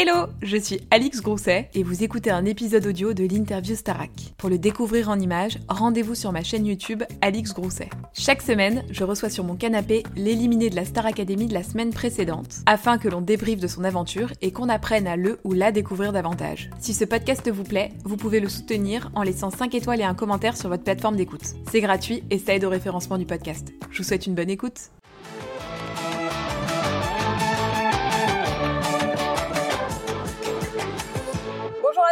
Hello, je suis Alix Grousset et vous écoutez un épisode audio de l'interview Starac. Pour le découvrir en images, rendez-vous sur ma chaîne YouTube Alix Grousset. Chaque semaine, je reçois sur mon canapé l'éliminé de la Star Academy de la semaine précédente, afin que l'on débriefe de son aventure et qu'on apprenne à le ou la découvrir davantage. Si ce podcast vous plaît, vous pouvez le soutenir en laissant 5 étoiles et un commentaire sur votre plateforme d'écoute. C'est gratuit et ça aide au référencement du podcast. Je vous souhaite une bonne écoute.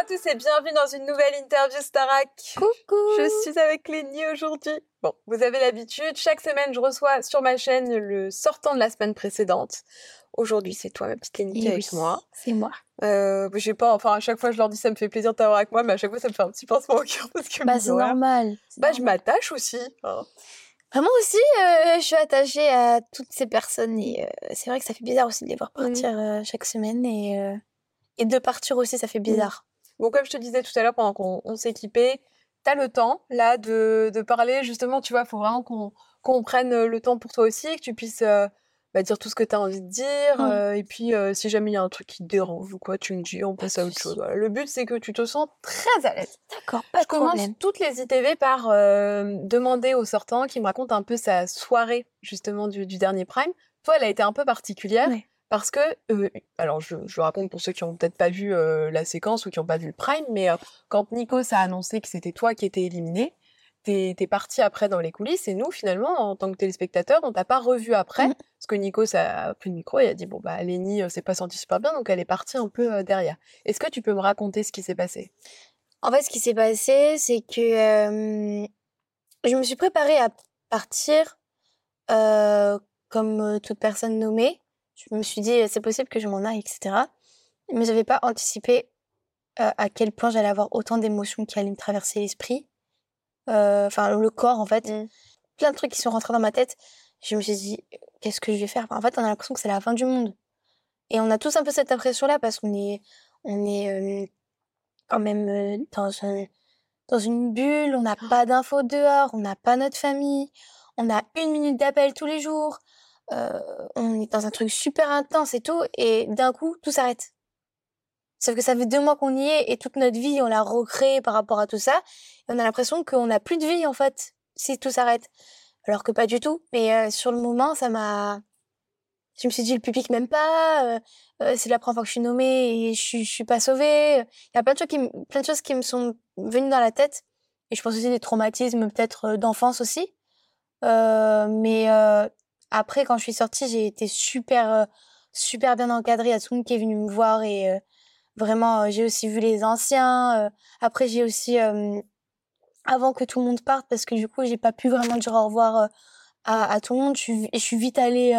Tous et bienvenue dans une nouvelle interview Starac. Coucou Je suis avec Lénie aujourd'hui. Bon, vous avez l'habitude, chaque semaine je reçois sur ma chaîne le sortant de la semaine précédente. Aujourd'hui c'est toi ma petite Lénie qui est Eh avec oui, moi. C'est moi. Euh, je sais pas, enfin à chaque fois je leur dis ça me fait plaisir de t'avoir avec moi, mais à chaque fois ça me fait un petit pincement au cœur parce que Bah, c'est normal. Bah je m'attache aussi. hein. Moi aussi, euh, je suis attachée à toutes ces personnes et euh, c'est vrai que ça fait bizarre aussi de les voir partir euh, chaque semaine et, et de partir aussi, ça fait bizarre. Bon, comme je te disais tout à l'heure pendant qu'on on s'équipait, t'as le temps là de, de parler justement, tu vois, faut vraiment qu'on prenne euh, le temps pour toi aussi, que tu puisses euh, bah, dire tout ce que t'as envie de dire. Euh, et puis euh, si jamais il y a un truc qui te dérange ou quoi, tu me dis, on Pas passe à autre chose. Voilà. Le but c'est que tu te sens très à l'aise. D'accord, pas Je de commence problème. toutes les ITV par demander au sortant qui me raconte un peu sa soirée justement du, du dernier Prime. Toi, elle a été un peu particulière Ouais. Parce que, euh, alors je, je le raconte pour ceux qui ont peut-être pas vu euh, la séquence ou qui ont pas vu le Prime, mais euh, quand Nikos a annoncé que c'était toi qui étais éliminé, t'es es parti après dans les coulisses et nous finalement en tant que téléspectateur on t'a pas revu après Mhm. parce que Nikos a pris le micro et a dit bon bah euh, s'est pas sentie super bien donc elle est partie un peu derrière. Est-ce que tu peux me raconter ce qui s'est passé? En fait, ce qui s'est passé, c'est que je me suis préparée à partir comme toute personne nommée. Je me suis dit, c'est possible que je m'en aille, etc. Mais j'avais pas anticipé euh, à quel point j'allais avoir autant d'émotions qui allaient me traverser l'esprit. Euh, Enfin, le corps, en fait. Mm. Plein de trucs qui sont rentrés dans ma tête. Je me suis dit, qu'est-ce que je vais faire? Enfin, En fait, on a l'impression que c'est la fin du monde. Et on a tous un peu cette impression-là parce qu'on est, on est euh, quand même dans, un- dans une bulle, on n'a pas d'infos dehors, on n'a pas notre famille, on a une minute d'appel tous les jours, euh, on est dans un truc super intense et tout, et d'un coup, tout s'arrête. Sauf que ça fait deux mois qu'on y est et toute notre vie, on l'a recréée par rapport à tout ça, et on a l'impression qu'on n'a plus de vie en fait, si tout s'arrête. Alors que pas du tout. Mais euh, sur le moment, ça m'a. Je me suis dit, le public m'aime pas, euh, c'est la première fois que je suis nommée et je, suis- suis pas sauvée. Il y a plein de, choses qui, plein de choses qui me sont venues dans la tête. Et je pense aussi des traumatismes peut-être d'enfance aussi. Mais après, quand je suis sortie, j'ai été super, euh, super bien encadrée. A tout le monde qui est venu me voir et euh, vraiment, euh, j'ai aussi vu les anciens. après, j'ai aussi, avant que tout le monde parte, parce que du coup, j'ai pas pu vraiment dire au revoir à, à tout le monde. Je suis, et je suis vite allée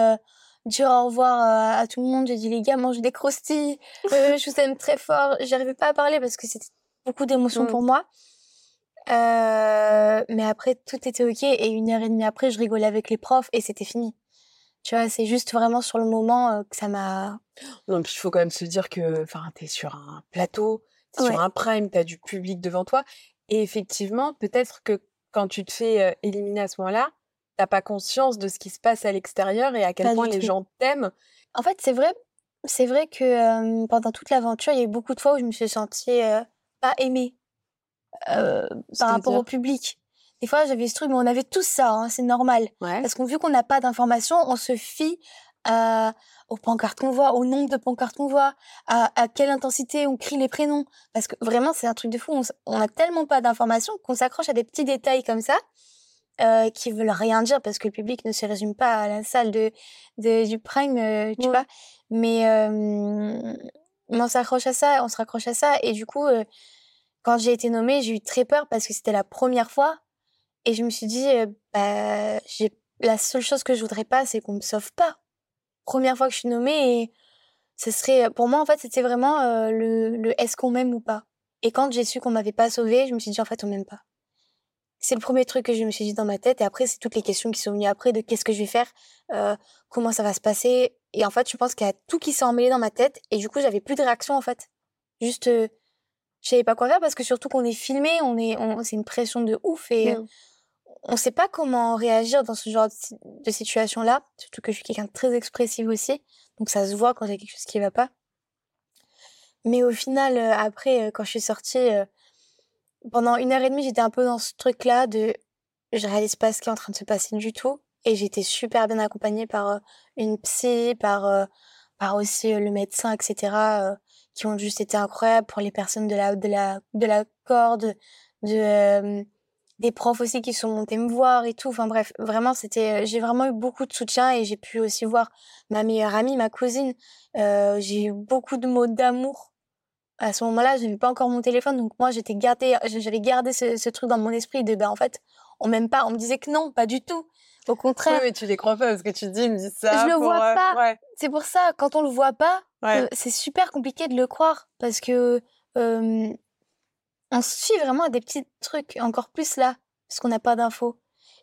dire au revoir à tout le monde. J'ai dit, les gars, mangez des croustilles. Euh, je vous aime très fort. J'arrivais pas à parler parce que c'était beaucoup d'émotions Mm. pour moi. Euh, mais après, tout était ok. Et une heure et demie après, je rigolais avec les profs et c'était fini. Tu vois, c'est juste vraiment sur le moment euh, que ça m'a. Non, puis il faut quand même se dire que, enfin, t'es sur un plateau, t'es Ouais. sur un prime, t'as du public devant toi. Et effectivement, peut-être que quand tu te fais euh, éliminer à ce moment-là, t'as pas conscience de ce qui se passe à l'extérieur et à quel Pas point les tout. gens t'aiment. En fait, c'est vrai, c'est vrai que pendant toute l'aventure, il y a eu beaucoup de fois où je me suis sentie pas aimée euh, par rapport au public. Des fois, j'avais ce truc, mais on avait tous ça, hein, c'est normal. Ouais. Parce qu'on vu qu'on n'a pas d'informations, on se fie à, aux pancartes qu'on voit, au nombre de pancartes qu'on voit, à, à quelle intensité on crie les prénoms. Parce que vraiment, c'est un truc de fou. On, s- on a tellement pas d'informations qu'on s'accroche à des petits détails comme ça. Euh, qui veulent rien dire parce que le public ne se résume pas à la salle de, de du prime, euh, tu Ouais. vois. Mais, euh, mais on s'accroche à ça, on se raccroche à ça. Et du coup, quand j'ai été nommée, j'ai eu très peur parce que c'était la première fois. Et je me suis dit, euh, bah, la seule chose que je voudrais pas, c'est qu'on me sauve pas. Première fois que je suis nommée et ce serait, pour moi, en fait, c'était vraiment euh, le, est-ce qu'on m'aime ou pas? Et quand j'ai su qu'on m'avait pas sauvée, je me suis dit, en fait, on m'aime pas. C'est le premier truc que je me suis dit dans ma tête. Et après, c'est toutes les questions qui sont venues après de qu'est-ce que je vais faire, euh, comment ça va se passer. Et en fait, je pense qu'il y a tout qui s'est emmêlé dans ma tête. Et du coup, j'avais plus de réaction, en fait. Juste, je savais pas quoi faire parce que surtout qu'on est filmé, on est, on, c'est une pression de ouf et Mm. on sait pas comment réagir dans ce genre de, si- de situation-là. Surtout que je suis quelqu'un de très expressif aussi. Donc ça se voit quand il y a quelque chose qui va pas. Mais au final, après, quand je suis sortie, pendant une heure et demie, j'étais un peu dans ce truc-là de je réalise pas ce qui est en train de se passer du tout. Et j'étais super bien accompagnée par une psy, par, par aussi le médecin, etc., qui ont juste été incroyables pour les personnes de la, de la, de la corde, de, des profs aussi qui sont montés me voir et tout. Enfin bref, vraiment, c'était, j'ai vraiment eu beaucoup de soutien et j'ai pu aussi voir ma meilleure amie, ma cousine. Euh, j'ai eu beaucoup de mots d'amour. À ce moment-là, je n'avais pas encore mon téléphone, donc moi, j'étais gardé, j'avais gardé ce, ce, truc dans mon esprit de, ben, en fait, on m'aime pas. On me disait que non, pas du tout. Au contraire. Oui, mais tu les crois pas parce que tu dis, ils me disent ça. Je le vois euh, pas. Ouais. C'est pour ça, quand on le voit pas, euh, c'est super compliqué de le croire parce que euh, on se suit vraiment à des petits trucs, encore plus là, parce qu'on n'a pas d'infos.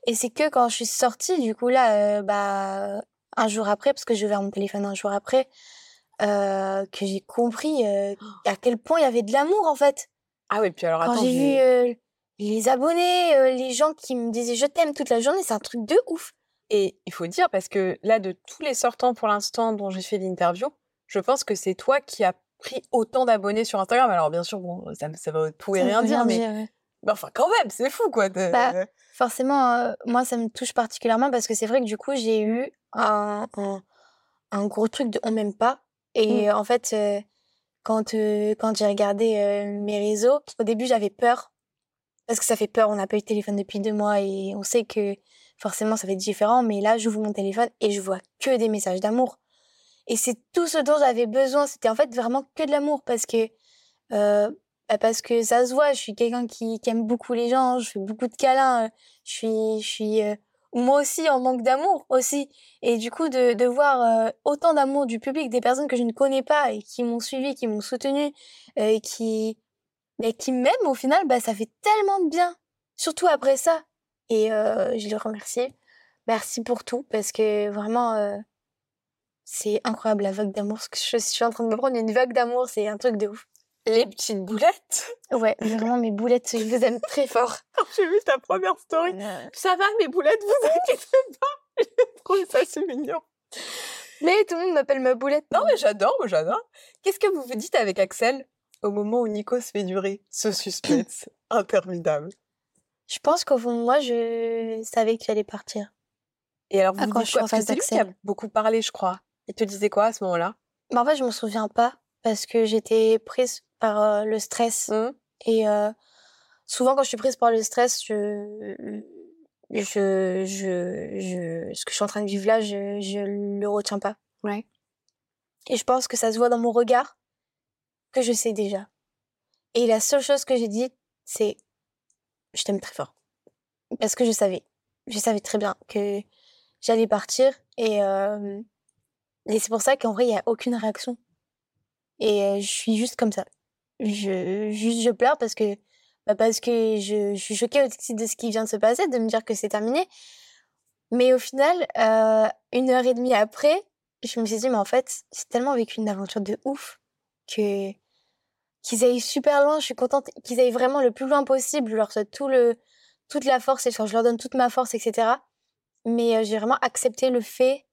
Et c'est que quand je suis sortie, du coup, là, euh, bah, un jour après, parce que j'ai ouvert mon téléphone un jour après, euh, que j'ai compris à quel point il y avait de l'amour, en fait. Ah oui, puis alors Quand attends. j'ai vu les abonnés, les gens qui me disaient je t'aime toute la journée, c'est un truc de ouf. Et il faut dire, parce que là, de tous les sortants pour l'instant dont j'ai fait l'interview, je pense que c'est toi qui as pris autant d'abonnés sur Instagram. Alors bien sûr, bon, ça, ça va tout et rien dire, mais ouais. enfin quand même, c'est fou quoi. Bah, Forcément, euh, moi, ça me touche particulièrement parce que c'est vrai que du coup, j'ai eu un, un, un gros truc de on m'aime pas. Et en fait, euh, quand, euh, quand j'ai regardé mes réseaux, au début, j'avais peur. Parce que ça fait peur, on n'a pas eu de téléphone depuis deux mois et on sait que forcément, ça va être différent. Mais là, j'ouvre mon téléphone et je vois que des messages d'amour. Et c'est tout ce dont j'avais besoin. C'était en fait vraiment que de l'amour parce que euh, bah, parce que ça se voit, je suis quelqu'un qui, qui aime beaucoup les gens, je fais beaucoup de câlins, euh, je suis, je suis euh, moi aussi en manque d'amour aussi. Et du coup, de, de voir euh, autant d'amour du public, des personnes que je ne connais pas et qui m'ont suivi, qui m'ont soutenu, euh, qui, mais qui m'aiment au final, bah, ça fait tellement de bien. Surtout après ça. Et euh, je le remercie. Merci pour tout, parce que vraiment, c'est incroyable la vague d'amour. Ce que je, je suis en train de me prendre une vague d'amour, c'est un truc de ouf. Les petites boulettes? Ouais, vraiment mes boulettes, je vous aime très fort. j'ai vu ta première story. Ça va, mes boulettes, vous inquiétez pas. J'ai trouvé ça c'est mignon. Mais tout le monde m'appelle ma boulette. Non mais j'adore, j'adore. Qu'est-ce que vous vous dites avec Axel au moment où Nico se fait durer ce suspense interminable Je pense qu'au fond de moi, je savais que j'allais partir. Et alors vous Ah, vous dites je suis quoi Parce que face c'est lui qui a beaucoup parlé, je crois. Il te disait quoi à ce moment-là? Mais en fait, je m'en souviens pas parce que j'étais prise par euh, le stress. Hum Et euh, souvent, quand je suis prise par le stress, je, je, je, je, ce que je suis en train de vivre là, je, je le retiens pas. Ouais. Et je pense que ça se voit dans mon regard que je sais déjà. Et la seule chose que j'ai dit, c'est je t'aime très fort. Parce que je savais. Je savais très bien que j'allais partir. Et, euh, et c'est pour ça qu'en vrai, il n'y a aucune réaction. Et euh, je suis juste comme ça. Je, juste, je pleure parce que, bah, parce que je, suis choquée aussi de ce qui vient de se passer, de me dire que c'est terminé. Mais au final, euh, une heure et demie après, je me suis dit, mais en fait, j'ai tellement vécu une aventure de ouf que qu'ils aillent super loin. Je suis contente qu'ils aillent vraiment le plus loin possible. Je leur souhaite toute la force je leur donne toute ma force, etc. Mais euh, j'ai vraiment accepté le fait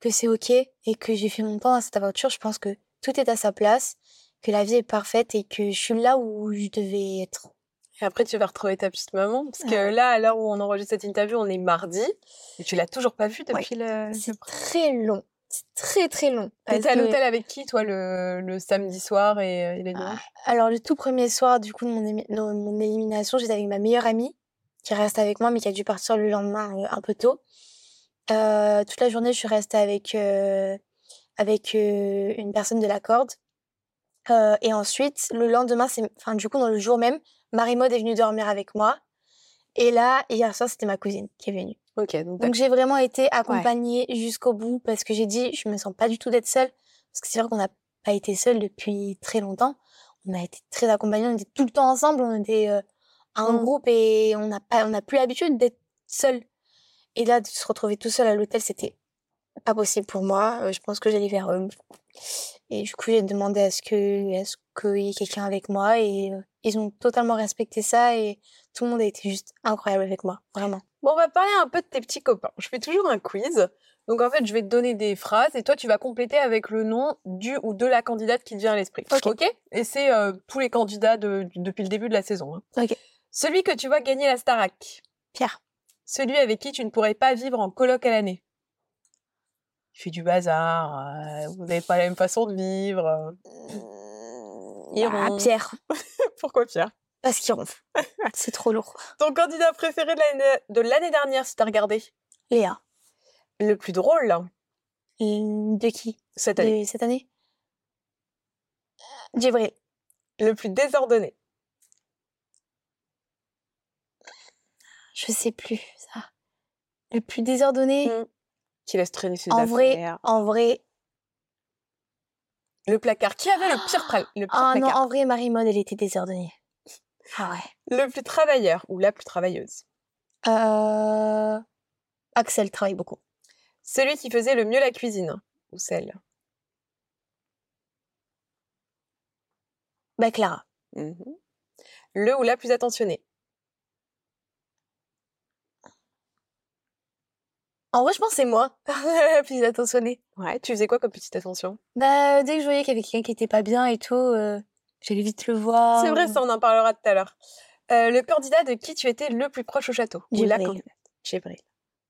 que c'est ok et que j'ai fait mon temps dans cette aventure. Je pense que tout est à sa place, que la vie est parfaite et que je suis là où je devais être. Et après, tu vas retrouver ta petite maman. Parce que Ouais. là, à l'heure où on enregistre cette interview, on est mardi. Et tu l'as toujours pas vue depuis le. C'est très long. C'est très très long. T'étais à que- l'hôtel avec qui, toi, le, le samedi soir et, euh, et les dimanches? Alors, le tout premier soir, du coup, de mon, émi- mon élimination, j'étais avec ma meilleure amie, qui reste avec moi, mais qui a dû partir le lendemain euh, un peu tôt. Euh, toute la journée, je suis restée avec, euh, avec euh, une personne de la corde. Et ensuite, le lendemain, c'est, enfin, du coup, dans le jour même, Marie-Maude est venue dormir avec moi. Et là, hier soir, c'était ma cousine qui est venue. Ok, donc, Donc j'ai vraiment été accompagnée jusqu'au bout parce que j'ai dit je me sens pas du tout d'être seule parce que c'est vrai qu'on n'a pas été seule depuis très longtemps. On a été très accompagnés, on était tout le temps ensemble, on était un Mm. groupe et on n'a pas on n'a plus l'habitude d'être seul. Et là de se retrouver tout seul à l'hôtel, c'était pas possible pour moi. Euh, je pense que j'allais vers eux. Et du coup, j'ai demandé à ce que est ce qu'il y ait quelqu'un avec moi et euh, ils ont totalement respecté ça et tout le monde a été juste incroyable avec moi, vraiment. Bon, on va parler un peu de tes petits copains. Je fais toujours un quiz Donc en fait, je vais te donner des phrases et toi, tu vas compléter avec le nom du ou de la candidate qui te vient à l'esprit. Ok? Et c'est euh, tous les candidats de- depuis le début de la saison. hein. Ok. Celui que tu vois gagner la Starac. Pierre. Celui avec qui tu ne pourrais pas vivre en coloc à l'année. Il fait du bazar, euh, vous n'avez pas la même façon de vivre. euh. Ah. Pierre. Pourquoi Pierre? Parce qu'il ronfle. C'est trop lourd. Ton candidat préféré de l'année- de l'année dernière, si t'as regardé? Léa. Le plus drôle Hum, De qui? Cette année. De cette année? Djibril. Le plus désordonné. Je sais plus, ça. Le plus désordonné. Mm. Qui laisse traîner ses En vrai, affaires. en vrai. Le placard. Qui avait le pire, pra- le pire Ah non, placard? en vrai, Marie-Mode, elle était désordonnée. Ah ouais. Le plus travailleur ou la plus travailleuse? Euh... Axel travaille beaucoup. Celui qui faisait le mieux la cuisine. Ou celle? Bah, Clara. Mhm. Le ou la plus attentionnée? En vrai, je pense c'est moi. Plus attentionnée. Ouais, tu faisais quoi comme petite attention? Bah, dès que je voyais qu'il y avait quelqu'un qui était pas bien et tout, euh, j'allais vite le voir. C'est vrai, ça, on en parlera tout à l'heure. Euh, le candidat de qui tu étais le plus proche au château? Ou la candidate? Djibril.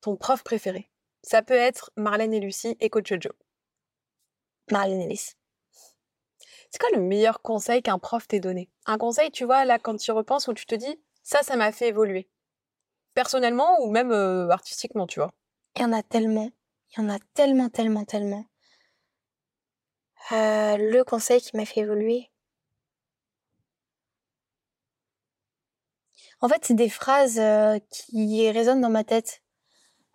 Ton prof préféré. Ça peut être Marlène et Lucie et Coach Joe. Marlène Ellis. C'est quoi le meilleur conseil qu'un prof t'ait donné? Un conseil, tu vois, là, quand tu repenses, où tu te dis, ça, ça m'a fait évoluer. Personnellement ou même euh, artistiquement, tu vois? Il y en a tellement. Il y en a tellement, tellement, tellement. Euh, le conseil qui m'a fait évoluer. En fait, c'est des phrases euh, qui résonnent dans ma tête.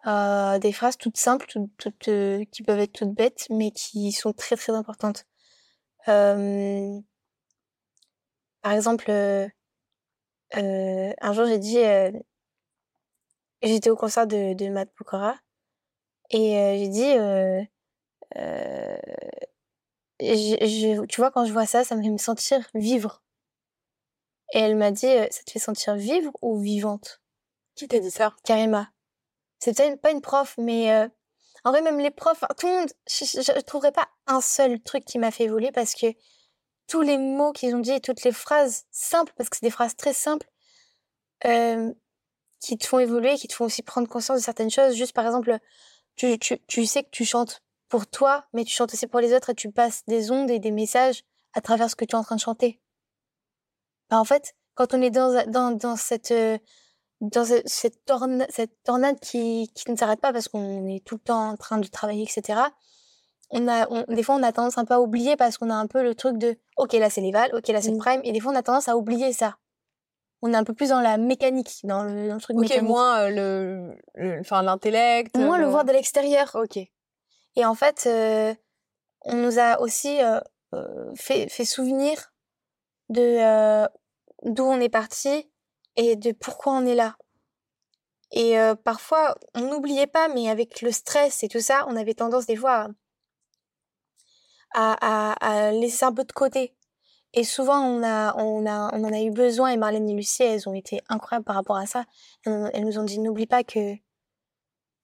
Euh, des phrases toutes simples, toutes, qui peuvent être toutes bêtes, mais qui sont très, très importantes. Par exemple, un jour, j'ai dit... J'étais au concert de, de Matt Pokora et euh, j'ai dit, euh, euh, je- je- tu vois, quand je vois ça, ça me fait me sentir vivre. Et elle m'a dit, ça te fait sentir vivre ou vivante? Qui t'a dit ça? Karima. C'est peut-être pas une prof, mais en vrai, même les profs, tout le monde, je, je trouverais pas un seul truc qui m'a fait évoluer parce que tous les mots qu'ils ont dit toutes les phrases simples, parce que c'est des phrases très simples, qui te font évoluer, qui te font aussi prendre conscience de certaines choses. Juste par exemple, tu, tu, tu sais que tu chantes pour toi, mais tu chantes aussi pour les autres et tu passes des ondes et des messages à travers ce que tu es en train de chanter. Bah, en fait, quand on est dans, dans, dans cette, euh, dans ce- cette, torna- cette tornade qui, qui ne s'arrête pas parce qu'on est tout le temps en train de travailler, etc., on a, on- des fois, on a tendance un peu à oublier parce qu'on a un peu le truc de OK, là, c'est les Val, OK, là, c'est le Mm. prime, et des fois, on a tendance à oublier ça. On est un peu plus dans la mécanique, dans le, dans le truc Ok, mécanique. moins euh, le, enfin l'intellect. Moins le le- voir de l'extérieur. Ok. Et en fait, euh, on nous a aussi euh, euh, fait, fait souvenir de euh, d'où on est parti et de pourquoi on est là. Et euh, parfois, on n'oubliait pas, mais avec le stress et tout ça, on avait tendance des fois à, à, à laisser un peu de côté. Et souvent, on, a, on, a, on en a eu besoin, et Marlène et Lucie, elles ont été incroyables par rapport à ça. Elles, nous ont dit, n'oublie pas que,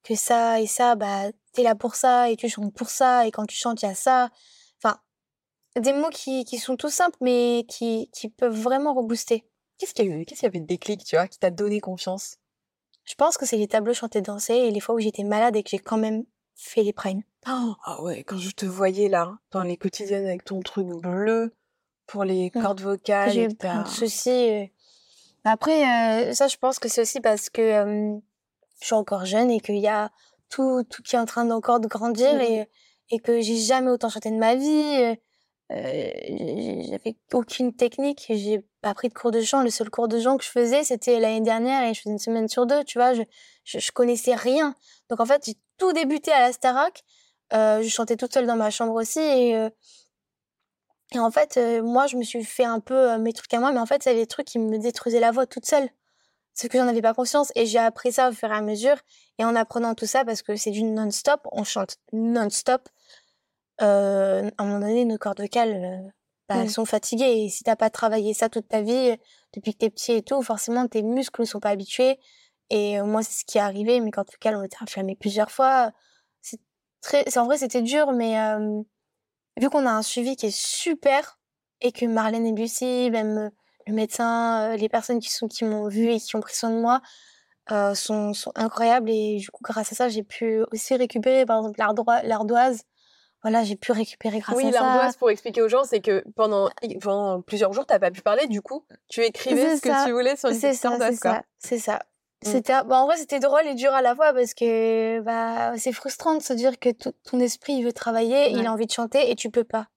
que ça et ça, bah, t'es là pour ça, et tu chantes pour ça, et quand tu chantes, il y a ça. Enfin, des mots qui, qui sont tout simples, mais qui, qui peuvent vraiment rebooster. Qu'est-ce qu'il y a eu Qu'est-ce qu'il y avait de déclic, tu vois, qui t'a donné confiance? Je pense que c'est les tableaux chantés dansés et les fois où j'étais malade et que j'ai quand même fait les primes. Ah ouais, quand je te voyais là, dans les quotidiennes avec ton truc bleu pour les Mm. cordes vocales. J'ai plein de soucis. Après, euh, ça, je pense que c'est aussi parce que euh, je suis encore jeune et qu'il y a tout, tout qui est en train d'encore de grandir Mhm. et, et que j'ai jamais autant chanté de ma vie. euh, euh, J'avais aucune technique. J'ai pas pris de cours de chant. Le seul cours de chant que je faisais, c'était l'année dernière et je faisais une semaine sur deux. Tu vois, je, je, je connaissais rien. Donc en fait, j'ai tout débuté à la Starac. Euh, je chantais toute seule dans ma chambre aussi et et en fait, euh, moi, je me suis fait un peu euh, mes trucs à moi, mais en fait, c'est des trucs qui me détruisaient la voix toute seule. C'est que j'en avais pas conscience. Et j'ai appris ça au fur et à mesure. Et en apprenant tout ça, parce que c'est du non-stop, on chante non-stop. Euh, à un moment donné, nos cordes vocales, bah, Mm. elles sont fatiguées. Et si t'as pas travaillé ça toute ta vie, depuis que t'es petit et tout, forcément, tes muscles ne sont pas habitués. Et moi, c'est ce qui est arrivé. Mes cordes vocales ont été inflammées plusieurs fois. C'est très, en vrai, c'était dur, mais vu qu'on a un suivi qui est super et que Marlène et Lucie, même euh, le médecin, euh, les personnes qui sont qui m'ont vu et qui ont pris soin de moi euh, sont, sont incroyables et du coup grâce à ça j'ai pu aussi récupérer par exemple l'ardoise. Voilà j'ai pu récupérer grâce oui, à ça. l'ardoise, pour expliquer aux gens, c'est que pendant, pendant plusieurs jours, t'as pas pu parler, du coup, tu écrivais ce que tu voulais sur une c'est petite c'est ardoise, ça c'est ça. C'était bah, en vrai c'était drôle et dur à la fois parce que bah c'est frustrant de se dire que ton esprit il veut travailler il a envie de chanter et tu peux pas.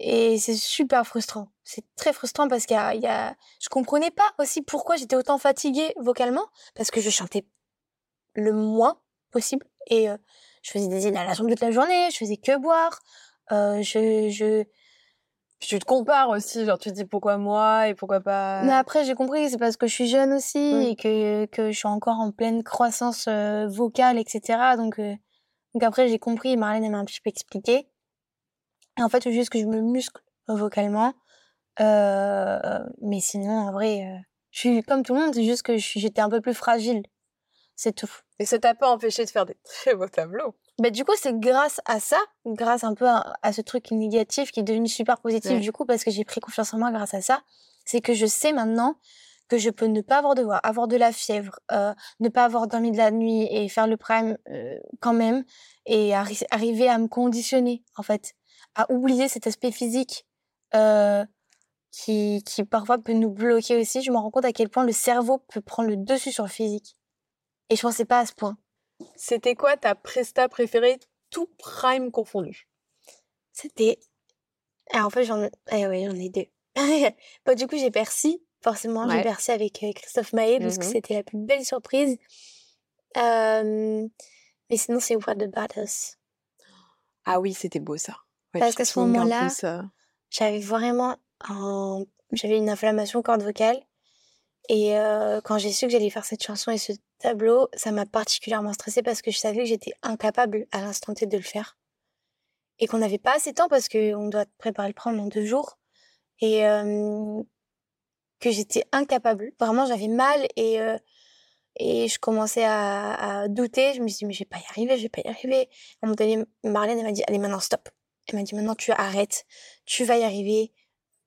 Et c'est super frustrant. C'est très frustrant parce qu'il y y a je comprenais pas aussi pourquoi j'étais autant fatiguée vocalement parce que je chantais le moins possible et euh, je faisais des inhalations toute la journée je faisais que boire euh, je je Puis tu te compares aussi, genre tu te dis pourquoi moi et pourquoi pas. Mais après, j'ai compris, c'est parce que je suis jeune aussi et que, que je suis encore en pleine croissance euh, vocale, etc. Donc, euh, donc après, j'ai compris, Marlène elle m'a un petit peu expliqué. Et en fait, c'est juste que je me muscle vocalement. Euh, mais sinon, en vrai, je suis comme tout le monde, c'est juste que j'étais un peu plus fragile. C'est tout. Et ça t'a pas empêché de faire des très beaux tableaux. Bah, du coup, c'est grâce à ça, grâce un peu à, à ce truc négatif qui est devenu super positif, Ouais. du coup, parce que j'ai pris confiance en moi grâce à ça, c'est que je sais maintenant que je peux ne pas avoir de voix, avoir de la fièvre, euh, ne pas avoir dormi de la nuit et faire le prime euh, quand même, et arri- arriver à me conditionner, en fait, à oublier cet aspect physique euh, qui, qui parfois peut nous bloquer aussi. Je me rends compte à quel point le cerveau peut prendre le dessus sur le physique. Et je pensais pas à ce point. C'était quoi ta presta préférée, tout prime confondu C'était. Ah, en fait, j'en eh ouais, j'en ai deux. bah, du coup, j'ai Percy. Forcément, j'ai. Percy avec euh, Christophe Maé, parce que Mhm. c'était la plus belle surprise. Euh, Mais sinon, c'est What About Us. Ah oui, c'était beau ça. Ouais, Parce qu'à ce moment-là, ça. J'avais vraiment un... J'avais une inflammation corde vocale. Et euh, quand j'ai su que j'allais faire cette chanson et ce tableau, ça m'a particulièrement stressée parce que je savais que j'étais incapable à l'instant T de le faire. Et qu'on n'avait pas assez de temps parce qu'on doit préparer le prendre en deux jours. Et euh, que j'étais incapable. Vraiment, j'avais mal et, euh, et je commençais à, à douter. Je me suis dit, mais je vais pas y arriver, je vais pas y arriver. À un moment donné, Marlène, elle m'a dit, allez, maintenant, stop. Elle m'a dit, maintenant, tu arrêtes. Tu vas y arriver.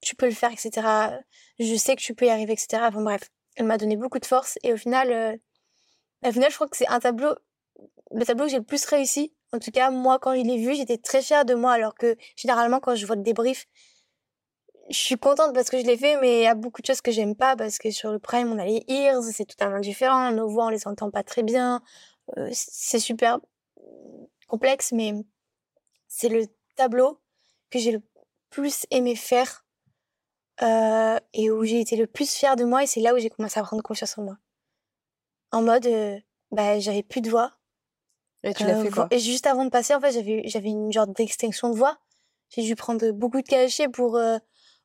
Tu peux le faire, etc. Je sais que tu peux y arriver, etc. Enfin, bref. Elle m'a donné beaucoup de force. Et au final, euh, au final, je crois que c'est un tableau, le tableau que j'ai le plus réussi. En tout cas, moi, quand je l'ai vu, j'étais très fière de moi. Alors que, généralement, quand je vois le débrief, je suis contente parce que je l'ai fait, mais il y a beaucoup de choses que j'aime pas parce que sur le prime, on a les ears, c'est totalement différent. Nos voix, on les entend pas très bien. Euh, c'est super complexe, mais c'est le tableau que j'ai le plus aimé faire euh, et où j'ai été le plus fière de moi et c'est là où j'ai commencé à prendre confiance en moi. En mode, euh, bah, j'avais plus de voix. Et tu l'as Euh, fait quoi? Et juste avant de passer, en fait, j'avais j'avais une genre d'extinction de voix. J'ai dû prendre beaucoup de cachets pour euh,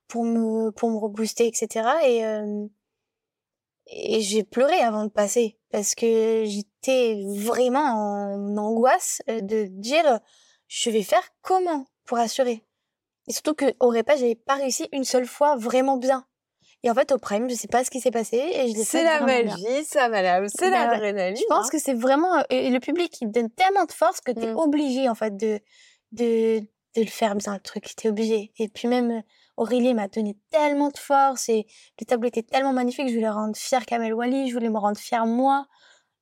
pour me pour me rebooster, etc. Et euh, et j'ai pleuré avant de passer parce que j'étais vraiment en angoisse de dire je vais faire comment pour assurer? Et surtout que au repas, j'avais pas réussi une seule fois vraiment bien. Et en fait, au prime, je sais pas ce qui s'est passé et je l'ai C'est la vraiment bien. magie, ça, madame. C'est Bah l'adrénaline. Je pense hein. que c'est vraiment euh, et le public il donne tellement de force que tu es Mm. obligé en fait de de de le faire bien le truc, tu es obligé. Et puis même euh, Aurélie m'a donné tellement de force et le tableau était tellement magnifique, je voulais rendre fière Kamel Wally, je voulais me rendre fière moi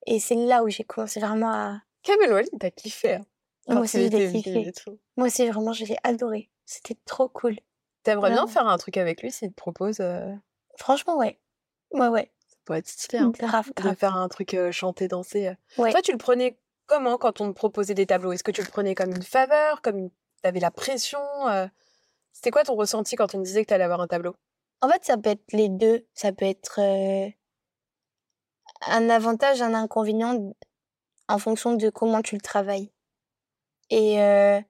et c'est là où j'ai commencé vraiment à Kamel Wally, t'as kiffé. hein. moi aussi vieux kiffé. Moi aussi vraiment je l'ai adoré. C'était trop cool. T'aimerais bien faire un truc avec lui s'il te propose euh, Franchement ouais. Ouais ouais. Ça pourrait être stylé. hein, Grave De faire un truc euh, chanter, danser. euh. Ouais. Toi, tu le prenais comment quand on te proposait des tableaux? Est-ce que tu le prenais comme une faveur Comme une... t'avais la pression euh, C'était quoi ton ressenti quand on te disait que t'allais avoir un tableau? En fait, ça peut être les deux. Ça peut être un avantage, un inconvénient en fonction de comment tu le travailles. Et euh,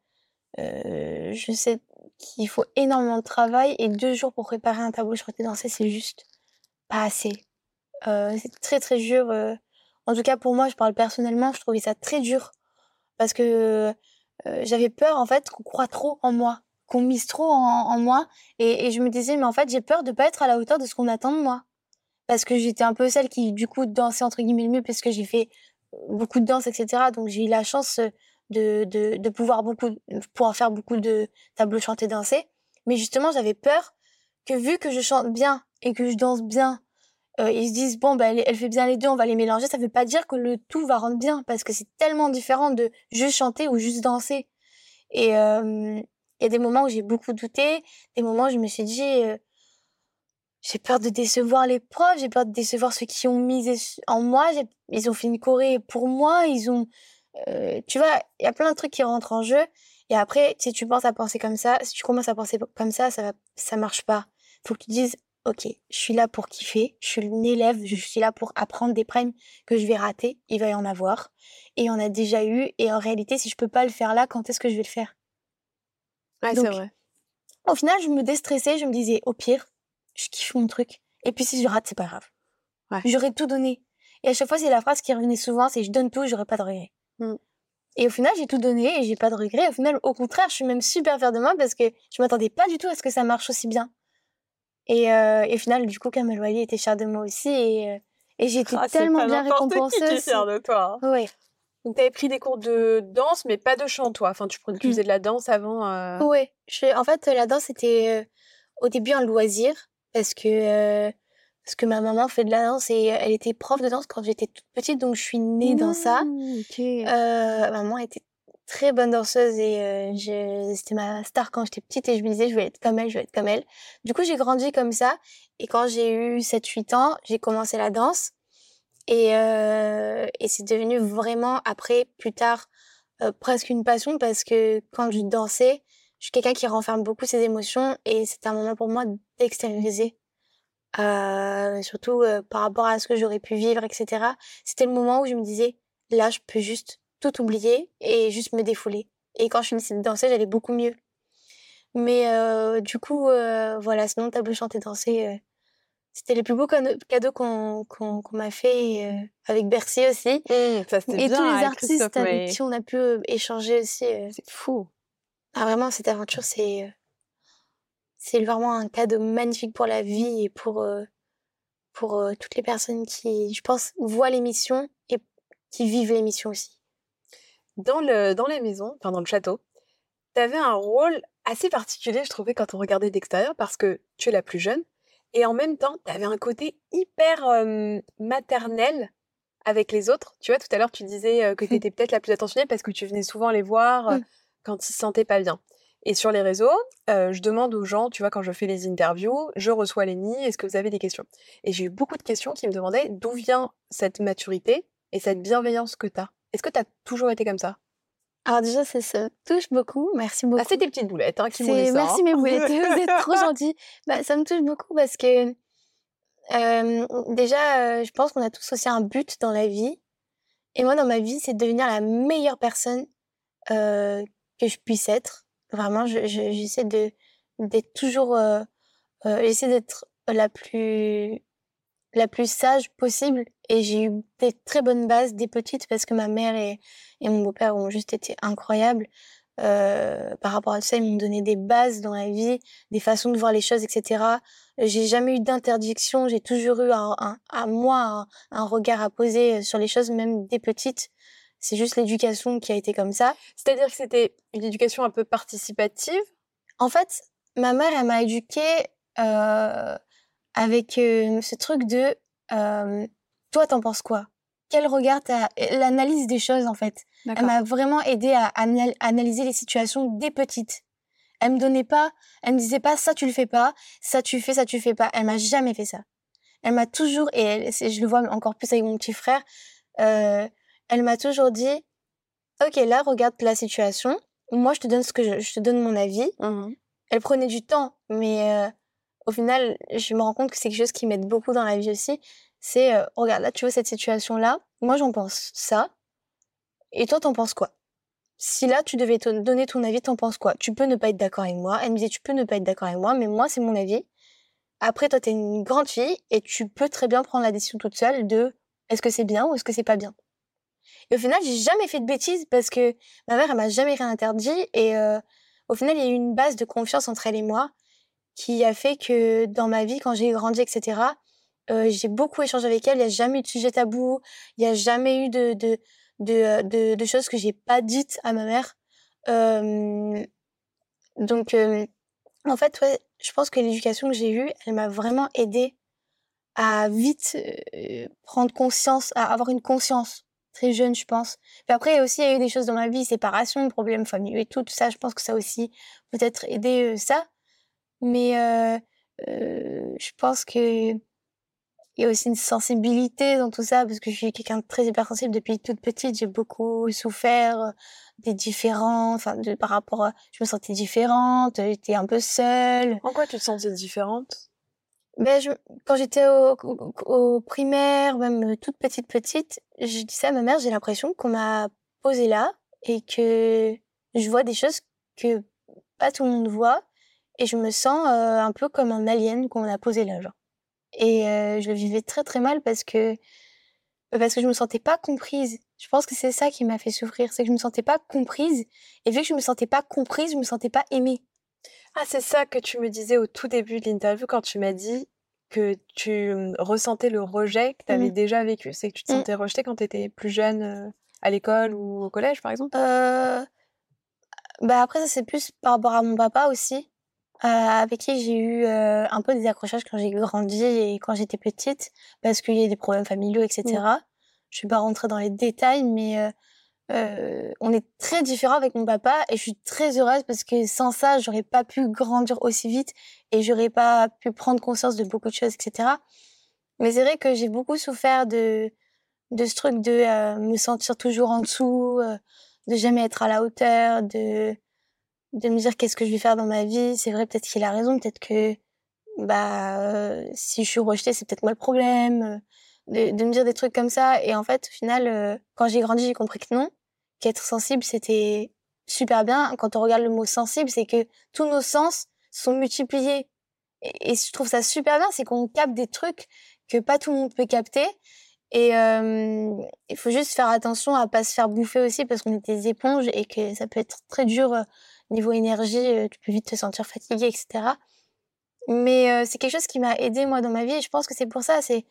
euh, je sais qu'il faut énormément de travail et deux jours pour préparer un tableau chanté danser, c'est juste pas assez. Euh, c'est très très dur. euh. En tout cas, pour moi, je parle personnellement, je trouvais ça très dur parce que euh, j'avais peur en fait qu'on croit trop en moi, qu'on mise trop en, moi et, et je me disais mais en fait j'ai peur de pas être à la hauteur de ce qu'on attend de moi parce que j'étais un peu celle qui du coup dansait entre guillemets le mieux parce que j'ai fait beaucoup de danse etc donc j'ai eu la chance de, de, pouvoir beaucoup, pouvoir faire beaucoup de tableaux chantés dansés. Mais justement, j'avais peur que vu que je chante bien et que je danse bien, euh, ils se disent bon bah elle, fait bien les deux, on va les mélanger. Ça veut pas dire que le tout va rendre bien parce que c'est tellement différent de juste chanter ou juste danser. Et euh, il y a des moments où j'ai beaucoup douté, des moments où je me suis dit euh, j'ai peur de décevoir les profs, j'ai peur de décevoir ceux qui ont misé en moi. Ils ont fait une choré pour moi, ils ont, euh, tu vois, il y a plein de trucs qui rentrent en jeu. Et après, si tu penses à penser comme ça, si tu commences à penser comme ça, ça va, ça marche pas. Faut que tu dises, ok, je suis là pour kiffer, je suis une élève, je suis là pour apprendre des primes que je vais rater, il va y en avoir. Et en a déjà eu. Et en réalité, si je peux pas le faire là, quand est-ce que je vais le faire? Ouais, c'est vrai. Au final, je me déstressais, je me disais, au pire, je kiffe mon truc. Et puis si je rate, c'est pas grave. J'aurais tout donné. Et à chaque fois, c'est la phrase qui revenait souvent, c'est je donne tout, j'aurai pas de regrets. Mm. Et au final, j'ai tout donné et j'ai pas de regrets. Au final, au contraire, je suis même super fière de moi parce que je m'attendais pas du tout à ce que ça marche aussi bien. Et, euh, et au final, du coup, Kamel Wally était fière de moi aussi et, euh, et j'ai été ah, tellement bien récompensée. Qui est fière de toi. Hein. Oui. Donc, tu avais pris des cours de danse, mais pas de chant, toi. Enfin, tu, tu mm. faisais de la danse avant. Euh... Oui. En fait, la danse, c'était euh, au début un loisir parce que parce que ma maman fait de la danse et elle était prof de danse quand j'étais toute petite, donc je suis née dans ça. Mmh, euh, maman était très bonne danseuse et euh, c'était ma star quand j'étais petite et je me disais je vais être comme elle, je vais être comme elle. Du coup j'ai grandi comme ça et quand j'ai eu 7-8 ans j'ai commencé la danse et, euh, et c'est devenu vraiment après plus tard euh, presque une passion parce que quand je dansais je suis quelqu'un qui renferme beaucoup ses émotions et c'est un moment pour moi d'extérioriser. Euh, surtout euh, par rapport à ce que j'aurais pu vivre, etc. C'était le moment où je me disais, là, je peux juste tout oublier et juste me défouler. Et quand je finissais de danser, j'allais beaucoup mieux. Mais euh, du coup, euh, voilà, sinon, tableau chanter danser, euh, c'était les plus beaux cadeaux qu'on qu'on m'a fait avec Bercy aussi. Mmh, ça, et bien, tous les artistes avec qui on a pu échanger aussi. c'est fou. Ah, vraiment, cette aventure, c'est, euh, c'est vraiment un cadeau magnifique pour la vie et pour, euh, pour euh, toutes les personnes qui, je pense, voient l'émission et qui vivent l'émission aussi. Dans, le, dans la maison, enfin dans le château, tu avais un rôle assez particulier, je trouvais, quand on regardait d'extérieur, parce que tu es la plus jeune, et en même temps, tu avais un côté hyper maternel avec les autres. Tu vois, tout à l'heure, tu disais que tu étais peut-être la plus attentionnée parce que tu venais souvent les voir. Mmh quand ils se sentaient pas bien. Et sur les réseaux, euh, je demande aux gens, tu vois, quand je fais les interviews, je reçois les nids, est-ce que vous avez des questions? Et j'ai eu beaucoup de questions qui me demandaient d'où vient cette maturité et cette bienveillance que tu as. Est-ce que tu as toujours été comme ça? Alors déjà, ça, ça touche beaucoup. Merci beaucoup. Ah, c'est tes petites boulettes hein, qui m'ont dit ça. Merci mes boulettes, vous êtes trop gentils. Bah, ça me touche beaucoup parce que euh, déjà, euh, je pense qu'on a tous aussi un but dans la vie. Et moi, dans ma vie, c'est de devenir la meilleure personne euh, que je puisse être. Vraiment, j'essaie de d'être toujours, euh, euh, j'essaie d'être la plus la plus sage possible. Et j'ai eu des très bonnes bases des petites parce que ma mère et, et mon beau-père ont juste été incroyables. Euh, par rapport à ça, ils m'ont donné des bases dans la vie, des façons de voir les choses, etc. J'ai jamais eu d'interdiction, j'ai toujours eu un, à moi un, un, regard à poser sur les choses, même des petites. C'est juste l'éducation qui a été comme ça. C'est-à-dire que c'était une éducation un peu participative? En fait, ma mère, elle m'a éduquée euh, avec euh, ce truc de euh, toi, t'en penses quoi? Quel regard t'as? L'analyse des choses, en fait. Elle m'a vraiment aidé à analyser les situations des petites. Elle me donnait pas, elle me disait pas ça tu le fais pas, ça tu fais, ça tu fais pas. Elle m'a jamais fait ça. Elle m'a toujours, et elle, je le vois encore plus avec mon petit frère, euh, elle m'a toujours dit Ok, là, regarde la situation. Moi, je te donne ce que je, te donne mon avis. Mmh elle prenait du temps, mais euh, au final, je me rends compte que c'est quelque chose qui m'aide beaucoup dans la vie aussi. C'est euh, regarde, là, tu vois cette situation-là. Moi, j'en pense ça. Et toi, t'en penses quoi? Si là, tu devais te donner ton avis, t'en penses quoi? Tu peux ne pas être d'accord avec moi. Elle me disait Tu peux ne pas être d'accord avec moi, mais moi, c'est mon avis. Après, toi, t'es une grande fille et tu peux très bien prendre la décision toute seule de est-ce que c'est bien ou est-ce que c'est pas bien. Et au final, j'ai jamais fait de bêtises parce que ma mère, elle m'a jamais rien interdit. Et euh, au final, il y a eu une base de confiance entre elle et moi qui a fait que dans ma vie, quand j'ai grandi, etc., euh, j'ai beaucoup échangé avec elle. Il n'y a jamais eu de sujet tabou. Il n'y a jamais eu de, de, de, de, choses que j'ai pas dites à ma mère. Euh, donc, en fait, ouais, je pense que l'éducation que j'ai eue, elle m'a vraiment aidée à vite prendre conscience, à avoir une conscience très jeune, je pense. Puis après, aussi, il y a eu des choses dans ma vie, séparation, problèmes familiaux et tout, ça. Je pense que ça aussi peut-être aidé ça. Mais je pense que il y a aussi une sensibilité dans tout ça parce que je suis quelqu'un de très hypersensible depuis toute petite. J'ai beaucoup souffert des différents, enfin, par rapport à, je me sentais différente, j'étais un peu seule. En quoi tu te sentais différente? Ben, je, quand j'étais au, au, primaire, même toute petite petite, je disais à ma mère, j'ai l'impression qu'on m'a posé là et que je vois des choses que pas tout le monde voit et je me sens euh, un peu comme un alien qu'on a posé là, genre. Et euh, je le vivais très très mal parce que parce que je me sentais pas comprise. Je pense que c'est ça qui m'a fait souffrir, c'est que je me sentais pas comprise et vu que je me sentais pas comprise, je me sentais pas aimée. Ah, c'est ça que tu me disais au tout début de l'interview quand tu m'as dit que tu mmh, ressentais le rejet que tu avais mmh. déjà vécu. C'est que tu te mmh. sentais rejetée quand tu étais plus jeune euh, à l'école ou au collège, par exemple? Euh... Bah après, ça c'est plus par rapport à mon papa aussi, euh, avec qui j'ai eu euh, un peu des accrochages quand j'ai grandi et quand j'étais petite, parce qu'il y a des problèmes familiaux, etc. Je suis pas rentrée dans les détails, mais euh, euh, on est très différents avec mon papa et je suis très heureuse parce que sans ça, j'aurais pas pu grandir aussi vite et j'aurais pas pu prendre conscience de beaucoup de choses, etc. Mais c'est vrai que j'ai beaucoup souffert de de ce truc de euh, me sentir toujours en dessous, euh, de jamais être à la hauteur, de de me dire qu'est-ce que je vais faire dans ma vie. C'est vrai, peut-être qu'il a raison, peut-être que bah si je suis rejetée, c'est peut-être moi le problème. De, de, me dire des trucs comme ça et en fait au final quand j'ai grandi j'ai compris que non qu'être sensible, c'était super bien. Quand on regarde le mot sensible, c'est que tous nos sens sont multipliés. Et, je trouve ça super bien, c'est qu'on capte des trucs que pas tout le monde peut capter. Et euh, il faut juste faire attention à pas se faire bouffer aussi parce qu'on est des éponges et que ça peut être très dur euh, niveau énergie. Euh, tu peux vite te sentir fatigué, etc. Mais c'est quelque chose qui m'a aidé moi dans ma vie et je pense que c'est pour ça, c'est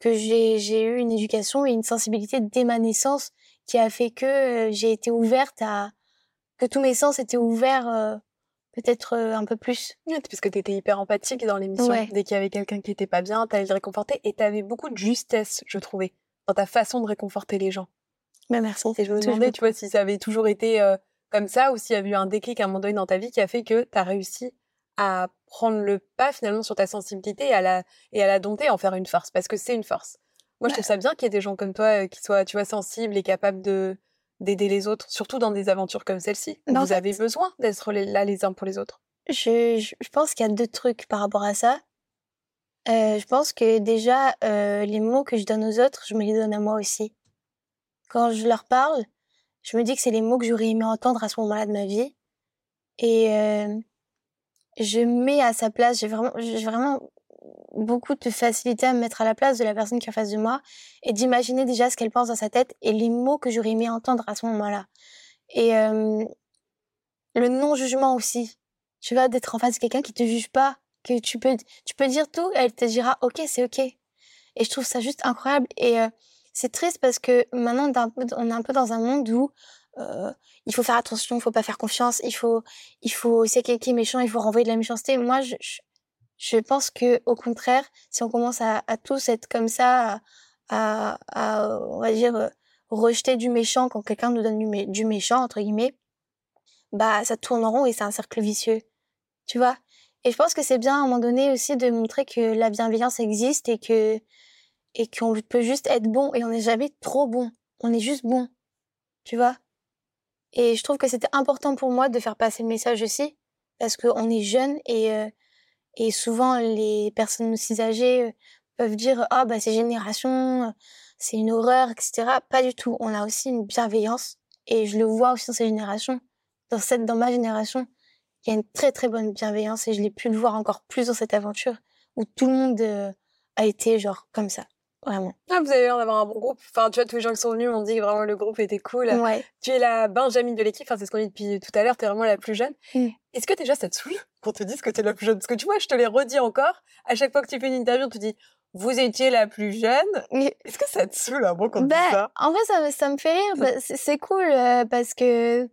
que j'ai eu une éducation et une sensibilité dès ma naissance qui a fait que j'ai été ouverte à que tous mes sens étaient ouverts peut-être un peu plus. parce que tu étais hyper empathique dans l'émission. Dès qu'il y avait quelqu'un qui était pas bien, tu allais le réconforter et tu avais beaucoup de justesse, je trouvais, dans ta façon de réconforter les gens. Bah, merci. Et je me demandais, tu vois, si ça avait toujours été comme ça ou s'il y avait eu un déclic à un moment donné dans ta vie qui a fait que tu as réussi à prendre le pas finalement sur ta sensibilité et à la, et à la dompter, en faire une force, parce que c'est une force. Moi, je trouve ça bien qu'il y ait des gens comme toi euh, qui soient, tu vois, sensibles et capables de d'aider les autres, surtout dans des aventures comme celle-ci. Vous avez besoin d'être là les uns pour les autres. Je, je, pense qu'il y a deux trucs par rapport à ça. Euh, je pense que déjà, euh, les mots que je donne aux autres, je me les donne à moi aussi. Quand je leur parle, je me dis que c'est les mots que j'aurais aimé entendre à ce moment-là de ma vie. Et euh, je mets à sa place, j'ai vraiment, j'ai vraiment beaucoup de facilité à me mettre à la place de la personne qui est en face de moi et d'imaginer déjà ce qu'elle pense dans sa tête et les mots que j'aurais aimé entendre à ce moment-là. Et le non-jugement aussi. Tu vois, d'être en face de quelqu'un qui te juge pas, que tu peux, tu peux dire tout et elle te dira ok, c'est ok. Et je trouve ça juste incroyable. Et c'est triste parce que maintenant, on est un peu dans un monde où il faut faire attention, il faut pas faire confiance, il faut, il faut, si quelqu'un est méchant, il faut renvoyer de la méchanceté. Moi, je pense que au contraire, si on commence à, tous être comme ça, à, à, on va dire euh, rejeter du méchant quand quelqu'un nous donne du, du, méchant entre guillemets, bah ça tourne en rond et c'est un cercle vicieux, tu vois? Et je pense que c'est bien à un moment donné aussi de montrer que la bienveillance existe et que et qu'on peut juste être bon et on n'est jamais trop bon, on est juste bon, tu vois? Et je trouve que c'était important pour moi de faire passer le message aussi parce qu'on est jeune et euh, et souvent, les personnes aussi âgées euh, peuvent dire ah bah c'est génération, euh, c'est une horreur, etc. Pas du tout. On a aussi une bienveillance et je le vois aussi dans cette génération, dans cette, dans ma génération, il y a une très très bonne bienveillance et je l'ai pu le voir encore plus dans cette aventure où tout le monde euh, a été genre comme ça. Vraiment. Ah, vous avez l'air d'avoir un bon groupe. Enfin, tu vois, tous les gens qui sont venus m'ont dit que vraiment le groupe était cool. Ouais. Tu es la Benjamin de l'équipe. Enfin, c'est ce qu'on dit depuis tout à l'heure. Tu es vraiment la plus jeune. Mm. Est-ce que déjà ça te saoule qu'on te dise que tu es la plus jeune? Parce que tu vois, je te l'ai redit encore. À chaque fois que tu fais une interview, on te dit vous étiez la plus jeune. Est-ce que ça te saoule un bon quand bah, ça? En vrai, ça, ça me fait rire. Bah, c'est cool euh, parce que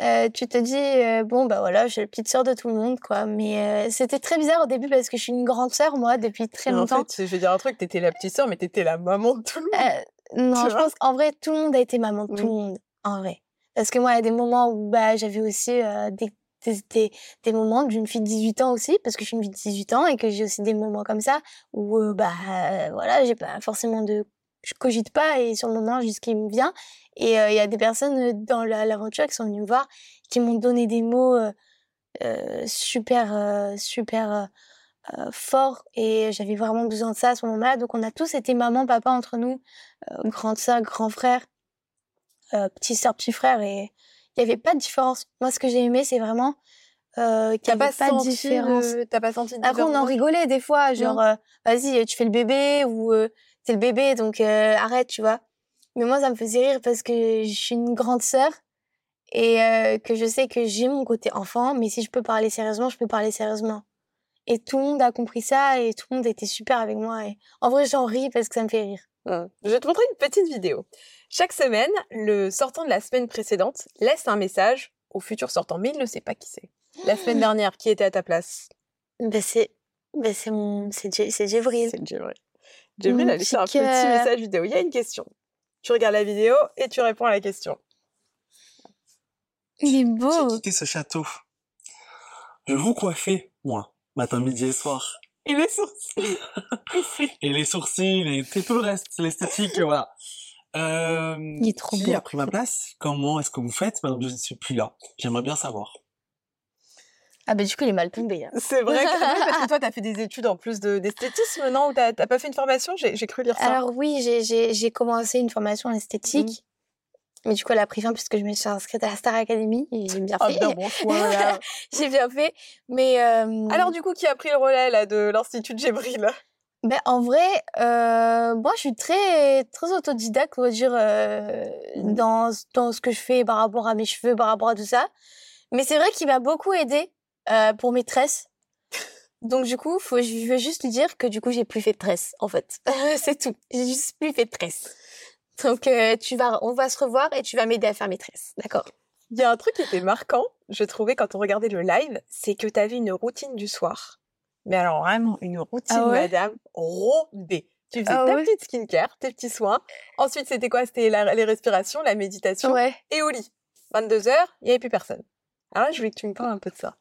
euh, tu te dis, euh, bon, bah voilà, je suis la petite sœur de tout le monde, quoi. Mais c'était très bizarre au début parce que je suis une grande sœur, moi, depuis très longtemps. En fait, je vais dire un truc, t'étais la petite sœur, mais t'étais la maman de tout le monde. non, je pense qu'en vrai, tout le monde a été maman de tout le monde, en vrai. Parce que moi, il y a des moments où bah, j'avais aussi des des, des, moments d'une fille de 18 ans aussi, parce que je suis une fille de 18 ans et que j'ai aussi des moments comme ça où, bah, voilà, j'ai pas forcément de. Je cogite pas et sur le moment, juste ce qui me vient. Et il y a des personnes dans l'aventure qui sont venues me voir, qui m'ont donné des mots euh, super, super forts et j'avais vraiment besoin de ça à ce moment-là. Donc, on a tous été maman, papa entre nous, grande sœur, grand frère, petit sœur, petit frère et il n'y avait pas de différence. Moi, ce que j'ai aimé, c'est vraiment euh, qu'il n'y avait pas, de différence. T'as pas senti de Après, on en rigolait des fois, genre, euh, vas-y, tu fais le bébé ou euh, t'es le bébé, donc euh, arrête, tu vois. Mais moi, ça me faisait rire parce que je suis une grande sœur et euh, que je sais que j'ai mon côté enfant, mais si je peux parler sérieusement, je peux parler sérieusement. Et tout le monde a compris ça et tout le monde était super avec moi. Et en vrai, j'en ris parce que ça me fait rire. Je vais te montrer une petite vidéo. Chaque semaine, le sortant de la semaine précédente laisse un message au futur sortant, mais il ne sait pas qui c'est. La semaine dernière, qui était à ta place? Ben c'est, ben c'est mon, c'est Jévril. C'est Jévril. Jévril a laissé un petit message vidéo. Il y a une question. Tu regardes la vidéo et tu réponds à la question. Il est beau. J'ai quitté ce château. Je vous coiffer, moi, matin, midi et soir. Et les sourcils. et les sourcils, et tout le reste, l'esthétique, voilà. Euh, Il est trop qui a pris ma place? Comment est-ce que vous faites? Maintenant que je ne suis plus là J'aimerais bien savoir. Ah bah du coup, il est mal tombé. Hein. C'est vrai que, parce que toi, tu as fait des études en plus d'esthétisme, non? Ou t'as pas fait une formation? J'ai cru lire ça. Alors oui, j'ai commencé une formation en esthétique. Mmh. Mais du coup, elle a pris fin puisque je me suis inscrite à la Star Academy et j'ai bien ah, fait. bon j'ai bien fait. Mais euh... Alors du coup, qui a pris le relais là de l'Institut de Gébril ben, en vrai, euh, moi, je suis très, très autodidacte, on va dire, euh, mmh. dans, dans ce que je fais par rapport à mes cheveux, par rapport à tout ça. Mais c'est vrai qu'il m'a beaucoup aidé euh, pour mes tresses. Donc, du coup, faut, je veux juste lui dire que du coup, j'ai plus fait de tresses, en fait. c'est tout. J'ai juste plus fait de tresses. Donc, euh, tu vas, on va se revoir et tu vas m'aider à faire mes tresses. D'accord Il y a un truc qui était marquant, je trouvais, quand on regardait le live, c'est que tu avais une routine du soir mais alors vraiment une routine, ah madame, rodée. Tu faisais ah ta petite skincare, tes petits soins. Ensuite, c'était quoi? C'était les respirations, la méditation et au lit. 22 heures, il n'y avait plus personne. Alors là, je voulais que tu me parles un peu de ça.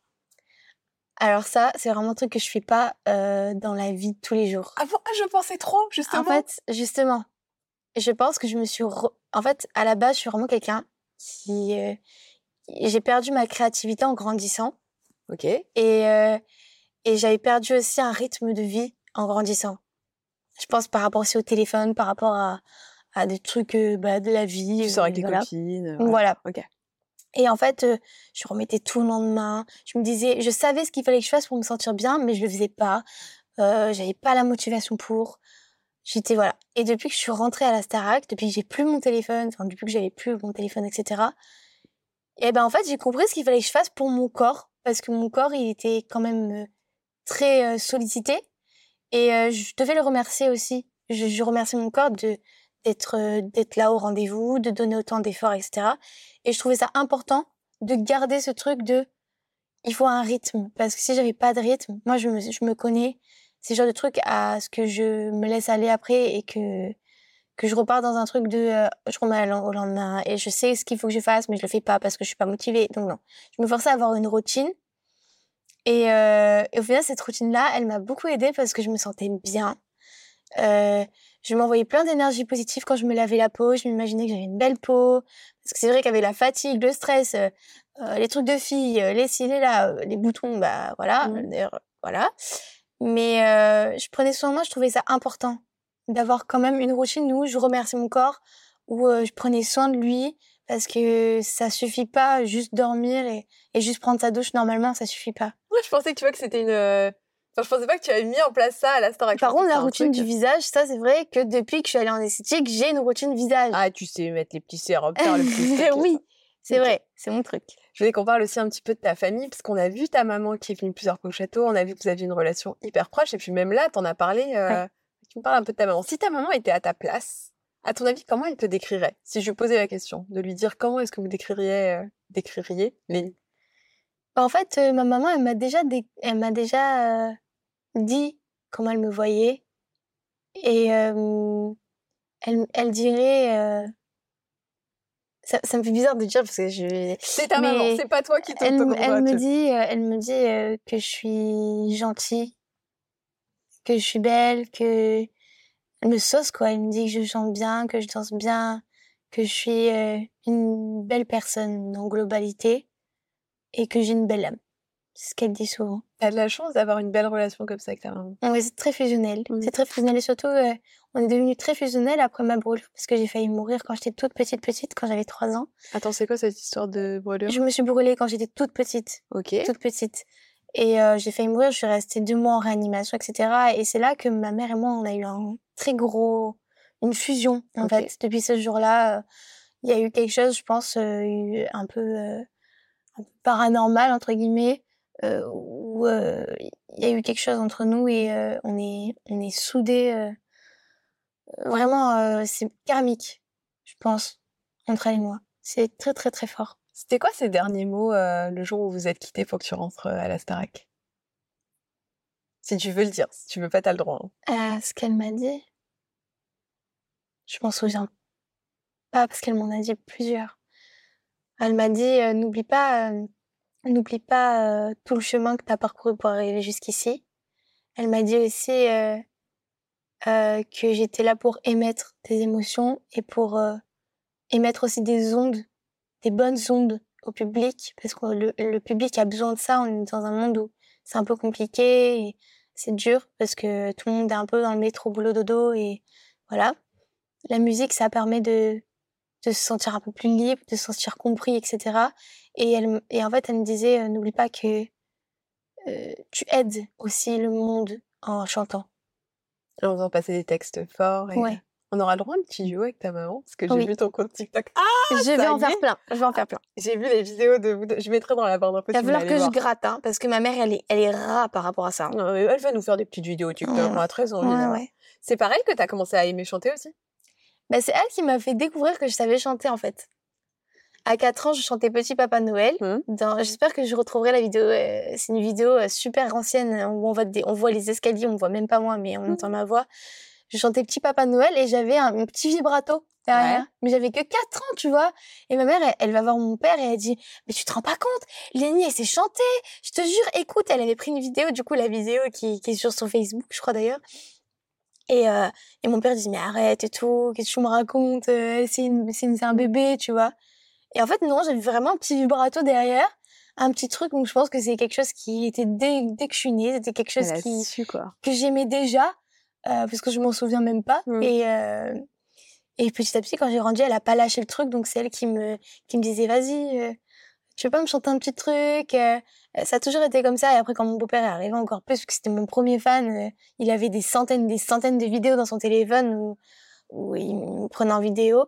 Alors ça, c'est vraiment un truc que je fais pas euh, dans la vie de tous les jours. Ah bon? Ah, Je pensais trop, justement. En fait, justement, je pense que je me suis... En fait, à la base, je suis vraiment quelqu'un qui... Euh, j'ai perdu ma créativité en grandissant. Ok. Et... Euh, et j'avais perdu aussi un rythme de vie en grandissant. Je pense par rapport aussi au téléphone, par rapport à, à des trucs bah, de la vie. Tu sors avec les copines. Voilà. Ok. Et en fait, euh, je remettais tout le lendemain. Je me disais, je savais ce qu'il fallait que je fasse pour me sentir bien, mais je le faisais pas. Euh, j'avais pas la motivation pour. J'étais voilà. Et depuis que je suis rentrée à la Starac, depuis que j'ai plus mon téléphone, enfin depuis que j'avais plus mon téléphone, etc. Et ben en fait, j'ai compris ce qu'il fallait que je fasse pour mon corps, parce que mon corps, il était quand même euh, très sollicité. Et je devais le remercier aussi. Je, je remercie mon corps de d'être d'être là au rendez-vous, de donner autant d'efforts, etc. Et je trouvais ça important de garder ce truc de il faut un rythme parce que si j'avais pas de rythme, moi je me je me connais, c'est genre de truc à ce que je me laisse aller après et que que je repars dans un truc de je remets au lendemain et je sais ce qu'il faut que je fasse mais je le fais pas parce que je suis pas motivée. Donc non, je me forçais à avoir une routine et, euh, et, au final, cette routine-là, elle m'a beaucoup aidée parce que je me sentais bien. Euh, je m'envoyais plein d'énergie positive quand je me lavais la peau. Je m'imaginais que j'avais une belle peau. Parce que c'est vrai qu'avec la fatigue, le stress, euh, euh les trucs de filles, euh, les cils, là, euh, les boutons, bah voilà, mmh. voilà. Mais je prenais soin de moi, je trouvais ça important d'avoir quand même une routine où je remercie mon corps, où je prenais soin de lui, parce que ça suffit pas juste dormir et, et juste prendre sa douche normalement, ça suffit pas. Moi, je pensais que tu vois que c'était une. Enfin, je pensais pas que tu avais mis en place ça à la Star Par contre, la routine du visage, ça, c'est vrai que depuis que je suis allée en esthétique, j'ai une routine visage. Ah, tu sais mettre les petits sérums, faire le oui, c'est vrai, c'est mon truc. Je voulais qu'on parle aussi un petit peu de ta famille, parce qu'on a vu ta maman qui est venue plusieurs fois au château, on a vu que vous aviez une relation hyper proche, et puis même là, t'en as parlé euh, tu me parles un peu de ta maman. Si ta maman était à ta place, à ton avis, comment elle te décrirait? Si je lui posais la question, de lui dire comment est-ce que vous décririez, euh, décririez les... En fait, euh, ma maman, elle m'a déjà, dé- elle m'a déjà euh, dit comment elle me voyait. Et euh, elle, elle dirait... euh, Ça, ça me fait bizarre de dire parce que je... C'est ta Mais maman, c'est pas toi qui te Elle, me dit, euh, elle me dit euh, que je suis gentille, que je suis belle, que elle me sauce quoi. Elle me dit que je chante bien, que je danse bien, que je suis une belle personne en globalité et que j'ai une belle âme. C'est ce qu'elle dit souvent. T'as de la chance d'avoir une belle relation comme ça avec ta maman. Ouais, c'est très fusionnel. C'est très fusionnel et surtout, euh, on est devenus très fusionnels après ma brûlure parce que j'ai failli mourir quand j'étais toute petite petite, quand j'avais 3 ans. Attends, c'est quoi cette histoire de brûlure? Je me suis brûlée quand j'étais toute petite. Ok. toute petite. Et euh, j'ai failli mourir, je suis restée deux mois en réanimation, etc. Et c'est là que ma mère et moi, on a eu un très gros, une fusion, en fait. Depuis ce jour-là, euh, il y a eu quelque chose, je pense, un peu, un peu paranormal, entre guillemets, où euh, il y a eu quelque chose entre nous et euh, on est, on est soudés. euh, vraiment, euh, c'est karmique, je pense, entre elle et moi. C'est très, très, très fort. C'était quoi ces derniers mots euh, le jour où vous êtes quittés pour que tu rentres euh, à la Starac Si tu veux le dire, si tu veux pas, t'as le droit. hein. Euh, ce qu'elle m'a dit, je m'en souviens pas parce qu'elle m'en a dit plusieurs. Elle m'a dit euh, n'oublie pas, euh, n'oublie pas euh, tout le chemin que tu as parcouru pour arriver jusqu'ici. Elle m'a dit aussi euh, euh, que j'étais là pour émettre tes émotions et pour émettre aussi des ondes, des bonnes ondes au public parce que le, le public a besoin de ça. On est dans un monde où c'est un peu compliqué et c'est dur parce que tout le monde est un peu dans le métro boulot dodo et voilà. La musique, ça permet de, de se sentir un peu plus libre, de se sentir compris, etc. Et, elle, et en fait, elle me disait, euh, n'oublie pas que euh, tu aides aussi le monde en chantant. En faisant passer des textes forts. Et... Ouais. On aura le droit à un petit duo avec ta maman Parce que j'ai Oui. vu ton compte TikTok. Ah je ça vais en faire plein. Je vais en faire plein. J'ai vu les vidéos de vous deux. Je mettrai dans la barre d'infos Il va falloir que je gratte, hein, parce que ma mère, elle est, elle est rat par rapport à ça. Non, mais Elle va nous faire des petites vidéos TikTok. On a très envie. Hein. C'est pareil que t'as commencé à aimer chanter aussi? Bah, c'est elle qui m'a fait découvrir que je savais chanter, en fait. À 4 ans, je chantais Petit Papa Noël. Mhm. Dans... J'espère que je retrouverai la vidéo. euh, C'est une vidéo euh, super ancienne euh, où on voit, des... on voit les escaliers, on voit même pas moi, mais on Mhm. entend ma voix. Je chantais Petit Papa Noël et j'avais un, un petit vibrato derrière. Ouais. Mais j'avais que 4 ans, tu vois. Et ma mère, elle, elle va voir mon père et elle dit Mais tu te rends pas compte? Lénie, elle sait chanter Je te jure, écoute, elle avait pris une vidéo, du coup, la vidéo qui, qui est sur son Facebook, je crois d'ailleurs. Et, euh, et mon père dit Mais arrête et tout, qu'est-ce que tu me racontes Euh, C'est un bébé, tu vois. Et en fait, non, j'avais vraiment un petit vibrato derrière, un petit truc, donc je pense que c'est quelque chose qui était dès, dès que je suis née, c'était quelque chose qui, quoi. que j'aimais déjà, euh, parce que je m'en souviens même pas. Mm. Et, euh, et petit à petit, quand j'ai grandi, elle a pas lâché le truc, donc c'est elle qui me, qui me disait, vas-y, euh, tu veux pas me chanter un petit truc euh, Ça a toujours été comme ça. Et après, quand mon beau-père est arrivé encore plus, parce que c'était mon premier fan, euh, il avait des centaines, des centaines de vidéos dans son téléphone où, il me prenait en vidéo.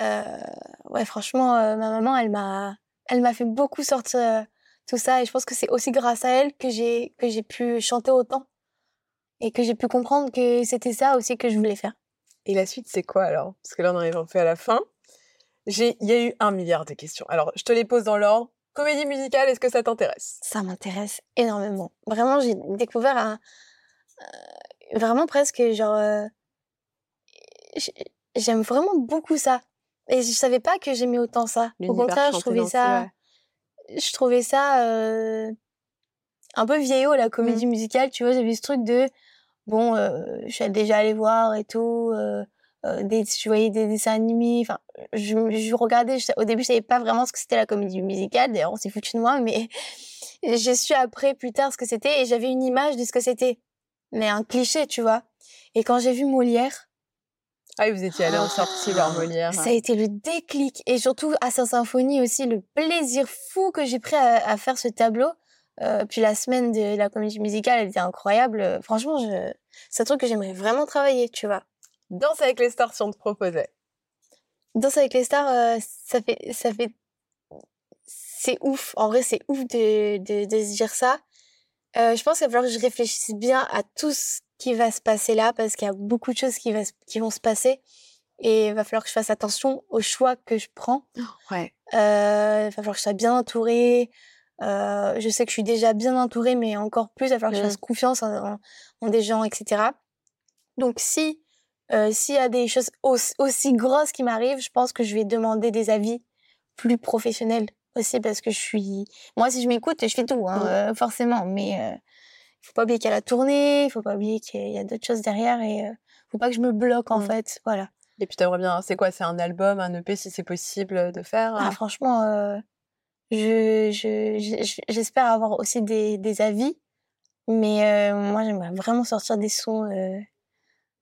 Euh, ouais, franchement, euh, ma maman, elle m'a, elle m'a fait beaucoup sortir euh, tout ça. Et je pense que c'est aussi grâce à elle que j'ai, que j'ai pu chanter autant. Et que j'ai pu comprendre que c'était ça aussi que je voulais faire. Et la suite, c'est quoi alors? Parce que là, on arrive un peu à la fin. J'ai, il y a eu un milliard de questions. Alors, je te les pose dans l'ordre. Comédie musicale, est-ce que ça t'intéresse? Ça m'intéresse énormément. Vraiment, j'ai découvert un, euh, vraiment presque genre, euh, j'ai- j'aime vraiment beaucoup ça. Et je savais pas que j'aimais autant ça. Au contraire, je trouvais ça, ouais. je trouvais ça euh, un peu vieillot la comédie musicale. Tu vois, j'avais ce truc de bon, euh, je suis déjà allée voir et tout. Euh, des, je voyais des dessins animés. Enfin, je, je regardais. je- au début, je savais pas vraiment ce que c'était la comédie musicale. D'ailleurs, on s'est foutu de moi, mais j'ai su après, plus tard, ce que c'était. Et j'avais une image de ce que c'était, mais un cliché, tu vois. Et quand j'ai vu Molière, Ah, vous étiez allé en sortie vers Molière. ça a été le déclic. Et surtout, à sa symphonie aussi, le plaisir fou que j'ai pris à, à faire ce tableau. Euh, puis la semaine de la comédie musicale, elle était incroyable. Euh, Franchement, je... c'est un truc que j'aimerais vraiment travailler, tu vois. Danse avec les stars si on te proposait. Danse avec les stars, euh, ça fait, ça fait, c'est ouf. En vrai, c'est ouf de, de, de se dire ça. Euh, je pense qu'il va falloir que je réfléchisse bien à tous, qui va se passer là parce qu'il y a beaucoup de choses qui, va, qui vont se passer. Et il va falloir que je fasse attention aux choix que je prends. Ouais. Euh, il va falloir que je sois bien entourée. Euh, je sais que je suis déjà bien entourée, mais encore plus, il va falloir que je fasse confiance en, en, des gens, etc. Donc, si euh, s'il y a des choses aussi, aussi grosses qui m'arrivent, je pense que je vais demander des avis plus professionnels aussi parce que je suis. Moi, si je m'écoute, je fais tout, hein, euh, forcément. Mais il faut pas oublier qu'il y a la tournée, il faut pas oublier qu'il y a d'autres choses derrière et faut pas que je me bloque en fait. Voilà. Et puis t'aimerais bien, c'est quoi C'est un album, un EP si c'est possible de faire ah, Franchement, euh, je, je, j'espère avoir aussi des, des avis, mais euh, moi j'aimerais vraiment sortir des sons, euh,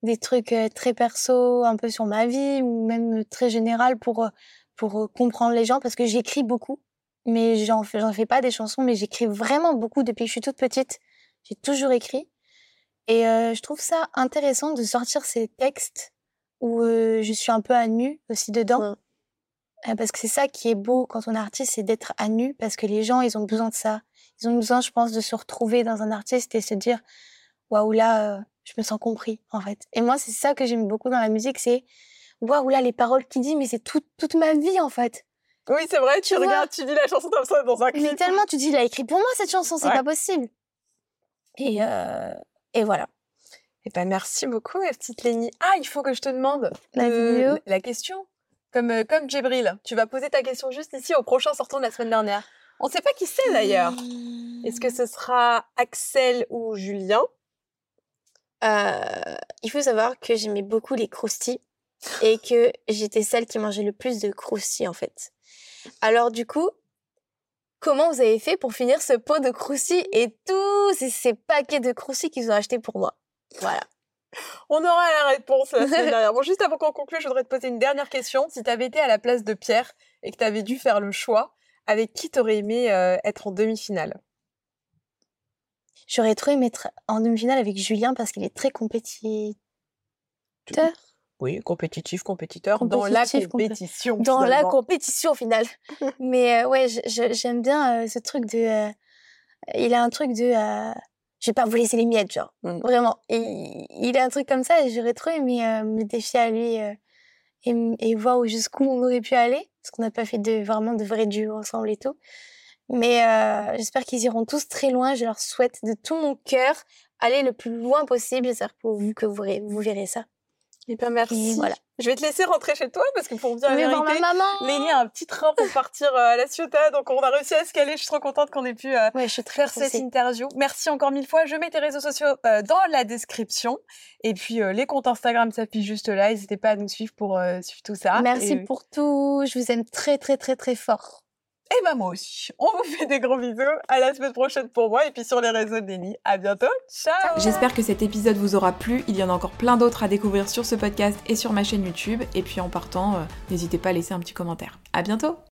des trucs très perso, un peu sur ma vie ou même très général pour pour comprendre les gens parce que j'écris beaucoup, mais j'en fais j'en fais pas des chansons, mais j'écris vraiment beaucoup depuis que je suis toute petite. J'ai toujours écrit et je trouve ça intéressant de sortir ces textes où je suis un peu à nu aussi dedans. parce que c'est ça qui est beau quand on est artiste, c'est d'être à nu, parce que les gens, ils ont besoin de ça. Ils ont besoin, je pense, de se retrouver dans un artiste et se dire, waouh, là, je me sens compris, en fait. Et moi, c'est ça que j'aime beaucoup dans la musique, c'est, waouh, là, les paroles qu'il dit, mais c'est toute ma vie, en fait. Oui, c'est vrai, tu, regardes, tu dis la chanson comme ça dans un clip. Mais tellement, tu dis, il a écrit pour moi cette chanson, c'est pas possible. Et, et voilà. Eh ben, merci beaucoup, ma petite Lénie. Ah, il faut que je te demande la, la question. Comme, euh, comme Djibril, tu vas poser ta question juste ici au prochain sortant de la semaine dernière. On ne sait pas qui c'est d'ailleurs. Est-ce que ce sera Axel ou Julien euh, Il faut savoir que j'aimais beaucoup les croustilles et que j'étais celle qui mangeait le plus de croustilles en fait. Alors du coup, comment vous avez fait pour finir ce pot de croustilles et tous ces, ces paquets de croustilles qu'ils ont achetés pour moi? Voilà. On aura la réponse la semaine dernière. Bon, juste avant qu'on conclue, je voudrais te poser une dernière question. Si tu avais été à la place de Pierre et que tu avais dû faire le choix, avec qui t'aurais aimé euh, être en demi-finale? J'aurais trop aimé être en demi-finale avec Julien parce qu'il est très compétiteur. Oui, compétitif, compétiteur, dans la compétition. Dans la compétition, au final. Mais euh, ouais, j'aime bien euh, ce truc de... il a un truc de je vais pas vous laisser les miettes, genre. Mmh. Vraiment. Et il a un truc comme ça et j'aurais trop aimé euh, me défier à lui euh, et, et, voir jusqu'où on aurait pu aller. Parce qu'on n'a pas fait de, vraiment de vrais duos ensemble et tout. Mais euh, j'espère qu'ils iront tous très loin. Je leur souhaite de tout mon cœur aller le plus loin possible. J'espère pour vous que vous, vous verrez ça. Hyper merci. voilà. Je vais te laisser rentrer chez toi parce que pour bien vérité, ma maman. Lénie a un petit train pour partir euh, à la Ciotat, donc on a réussi à se caler. Je suis trop contente qu'on ait pu euh, ouais, je suis très faire cette interview. Merci encore mille fois. Je mets tes réseaux sociaux euh, dans la description et puis les comptes Instagram s'affichent juste là. N'hésitez pas à nous suivre pour suivre tout ça. Merci pour tout. Je vous aime très très très très fort. Et eh ben moi aussi. On vous fait des gros bisous. À la semaine prochaine pour moi et puis sur les réseaux de Nelly. À bientôt. Ciao. J'espère que cet épisode vous aura plu. Il y en a encore plein d'autres à découvrir sur ce podcast et sur ma chaîne YouTube. Et puis en partant, euh, n'hésitez pas à laisser un petit commentaire. À bientôt.